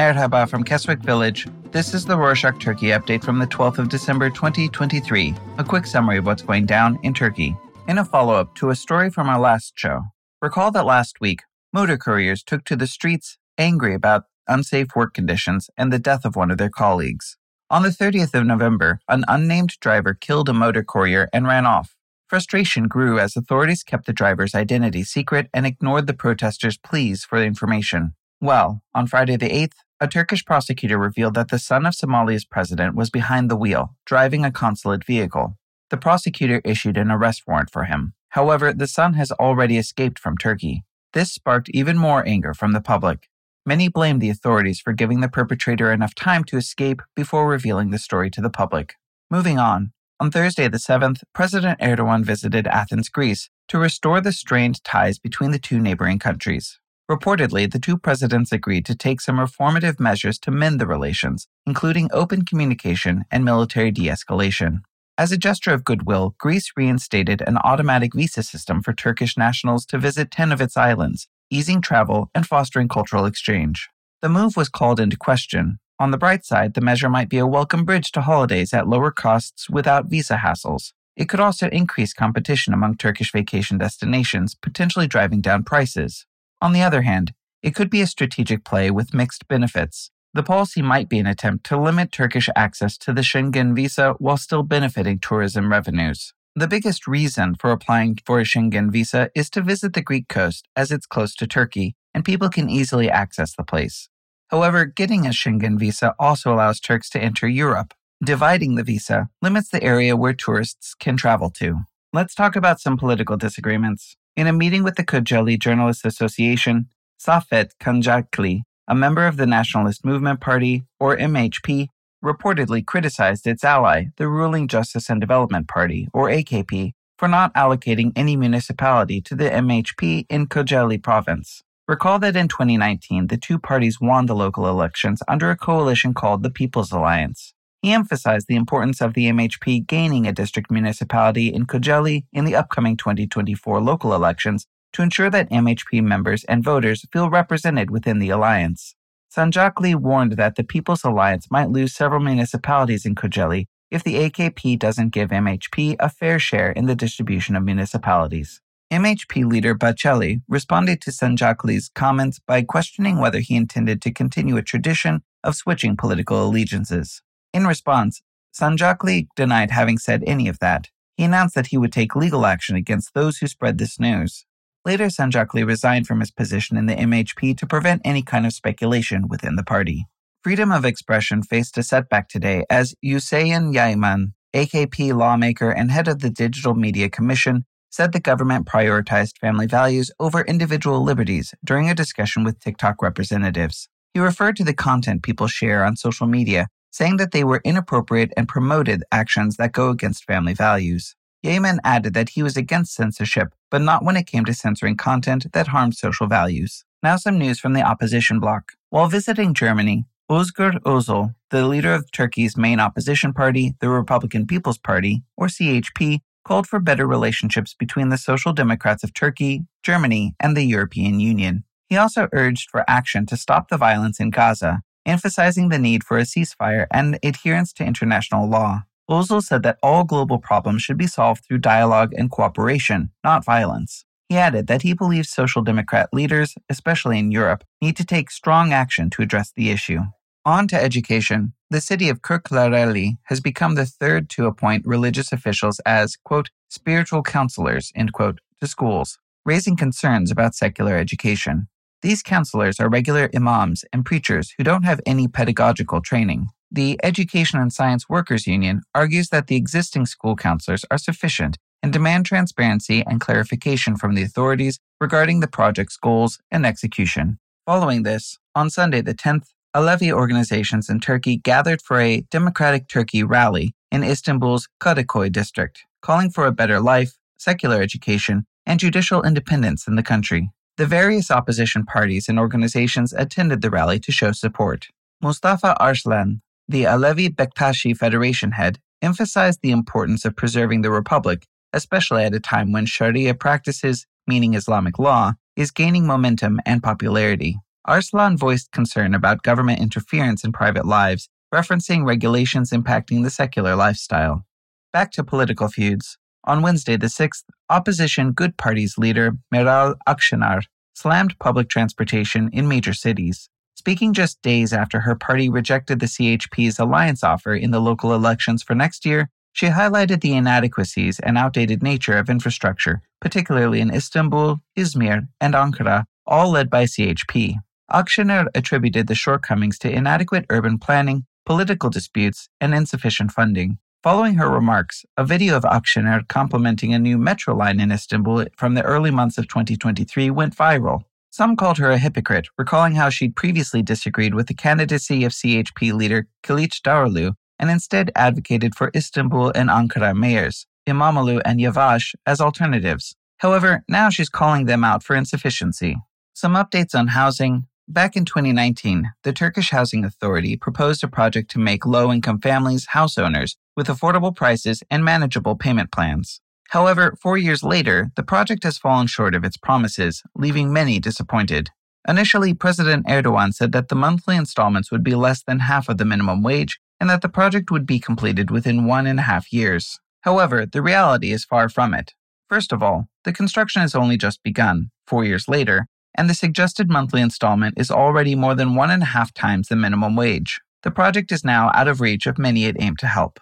Merhaba from Keswick Village. This is the Rorshok Turkey update from the 12th of December 2023. A quick summary of what's going down in Turkey. In a follow up to a story from our last show, recall that last week, motor couriers took to the streets angry about unsafe work conditions and the death of one of their colleagues. On the 30th of November, an unnamed driver killed a motor courier and ran off. Frustration grew as authorities kept the driver's identity secret and ignored the protesters' pleas for information. Well, on Friday the 8th, a Turkish prosecutor revealed that the son of Somalia's president was behind the wheel, driving a consulate vehicle. The prosecutor issued an arrest warrant for him. However, the son has already escaped from Turkey. This sparked even more anger from the public. Many blamed the authorities for giving the perpetrator enough time to escape before revealing the story to the public. Moving on, on Thursday the 7th, President Erdogan visited Athens, Greece, to restore the strained ties between the two neighboring countries. Reportedly, the two presidents agreed to take some reformative measures to mend the relations, including open communication and military de escalation. As a gesture of goodwill, Greece reinstated an automatic visa system for Turkish nationals to visit 10 of its islands, easing travel and fostering cultural exchange. The move was called into question. On the bright side, the measure might be a welcome bridge to holidays at lower costs without visa hassles. It could also increase competition among Turkish vacation destinations, potentially driving down prices. On the other hand, it could be a strategic play with mixed benefits. The policy might be an attempt to limit Turkish access to the Schengen visa while still benefiting tourism revenues. The biggest reason for applying for a Schengen visa is to visit the Greek coast as it's close to Turkey and people can easily access the place. However, getting a Schengen visa also allows Turks to enter Europe. Dividing the visa limits the area where tourists can travel to. Let's talk about some political disagreements. In a meeting with the Kocaeli Journalists Association, Saffet Sancaklı, a member of the Nationalist Movement Party, or MHP, reportedly criticized its ally, the ruling Justice and Development Party, or AKP, for not allocating any municipality to the MHP in Kocaeli province. Recall that in 2019, the two parties won the local elections under a coalition called the People's Alliance. He emphasized the importance of the MHP gaining a district municipality in Kocaeli in the upcoming 2024 local elections to ensure that MHP members and voters feel represented within the alliance. Sancaklı warned that the People's Alliance might lose several municipalities in Kocaeli if the AKP doesn't give MHP a fair share in the distribution of municipalities. MHP leader Bahçeli responded to Sancaklı's comments by questioning whether he intended to continue a tradition of switching political allegiances. In response, Sancaklı denied having said any of that. He announced that he would take legal action against those who spread this news. Later, Sancaklı resigned from his position in the MHP to prevent any kind of speculation within the party. Freedom of expression faced a setback today as Hüseyin Yayman, AKP lawmaker and head of the Digital Media Commission, said the government prioritized family values over individual liberties during a discussion with TikTok representatives. He referred to the content people share on social media saying that they were inappropriate and promoted actions that go against family values. Yayman added that he was against censorship, but not when it came to censoring content that harmed social values. Now, some news from the opposition bloc. While visiting Germany, Özgür Özel, the leader of Turkey's main opposition party, the Republican People's Party, or CHP, called for better relationships between the Social Democrats of Turkey, Germany, and the European Union. He also urged for action to stop the violence in Gaza emphasizing the need for a ceasefire and adherence to international law. Özel said that all global problems should be solved through dialogue and cooperation, not violence. He added that he believes Social Democrat leaders, especially in Europe, need to take strong action to address the issue. On to education. The city of Kırklareli has become the third to appoint religious officials as, quote, spiritual counselors, end quote, to schools, raising concerns about secular education. These counselors are regular imams and preachers who don't have any pedagogical training. The Education and Science Workers Union argues that the existing school counselors are sufficient and demand transparency and clarification from the authorities regarding the project's goals and execution. Following this, on Sunday the 10th, Alevi organizations in Turkey gathered for a Democratic Turkey rally in Istanbul's Kadıköy district, calling for a better life, secular education, and judicial independence in the country. The various opposition parties and organizations attended the rally to show support. Mustafa Arslan, the Alevi Bektashi Federation head, emphasized the importance of preserving the republic, especially at a time when Sharia practices, meaning Islamic law, is gaining momentum and popularity. Arslan voiced concern about government interference in private lives, referencing regulations impacting the secular lifestyle. Back to political feuds. On Wednesday, the 6th, opposition Good Party's leader, Meral Akşener, slammed public transportation in major cities. Speaking just days after her party rejected the CHP's alliance offer in the local elections for next year, she highlighted the inadequacies and outdated nature of infrastructure, particularly in Istanbul, Izmir, and Ankara, all led by CHP. Akşener attributed the shortcomings to inadequate urban planning, political disputes, and insufficient funding. Following her remarks, a video of Akşener complimenting a new metro line in Istanbul from the early months of 2023 went viral. Some called her a hypocrite, recalling how she'd previously disagreed with the candidacy of CHP leader Kılıçdaroğlu and instead advocated for Istanbul and Ankara mayors, İmamoğlu and Yavaş, as alternatives. However, now she's calling them out for insufficiency. Some updates on housing. Back in 2019, the Turkish Housing Authority proposed a project to make low income families house owners with affordable prices and manageable payment plans. However, four years later, the project has fallen short of its promises, leaving many disappointed. Initially, President Erdogan said that the monthly installments would be less than half of the minimum wage and that the project would be completed within one and a half years. However, the reality is far from it. First of all, the construction has only just begun, four years later, and the suggested monthly installment is already more than one and a half times the minimum wage. The project is now out of reach of many it aimed to help.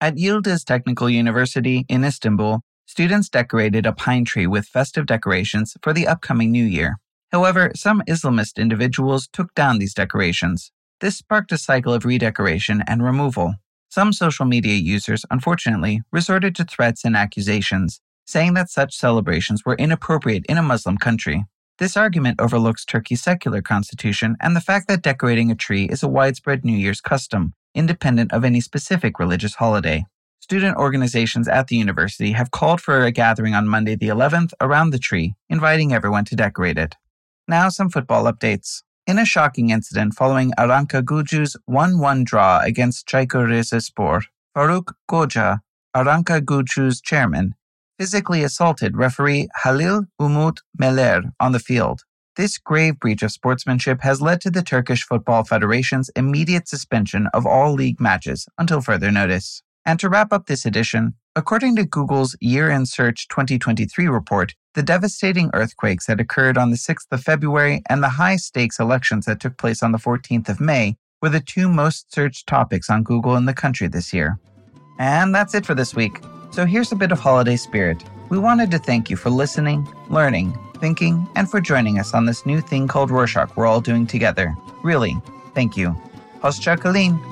At Yildiz Technical University in Istanbul, students decorated a pine tree with festive decorations for the upcoming new year. However, some Islamist individuals took down these decorations. This sparked a cycle of redecoration and removal. Some social media users, unfortunately, resorted to threats and accusations, saying that such celebrations were inappropriate in a Muslim country. This argument overlooks Turkey's secular constitution and the fact that decorating a tree is a widespread New Year's custom, independent of any specific religious holiday. Student organizations at the university have called for a gathering on Monday the 11th around the tree, inviting everyone to decorate it. Now, some football updates. In a shocking incident following Ankaragücü's 1 1 draw against Çaykur Rizespor, Faruk Koca, Ankaragücü's chairman, physically assaulted referee Halil Umut Meler on the field. This grave breach of sportsmanship has led to the Turkish Football Federation's immediate suspension of all league matches until further notice. And to wrap up this edition, according to Google's Year in Search 2023 report, the devastating earthquakes that occurred on the 6th of February and the high stakes elections that took place on the 14th of May were the two most searched topics on Google in the country this year. And that's it for this week. So here's a bit of holiday spirit. We wanted to thank you for listening, learning, thinking, and for joining us on this new thing called Rorshok we're all doing together. Really, thank you. Hoşça kalın.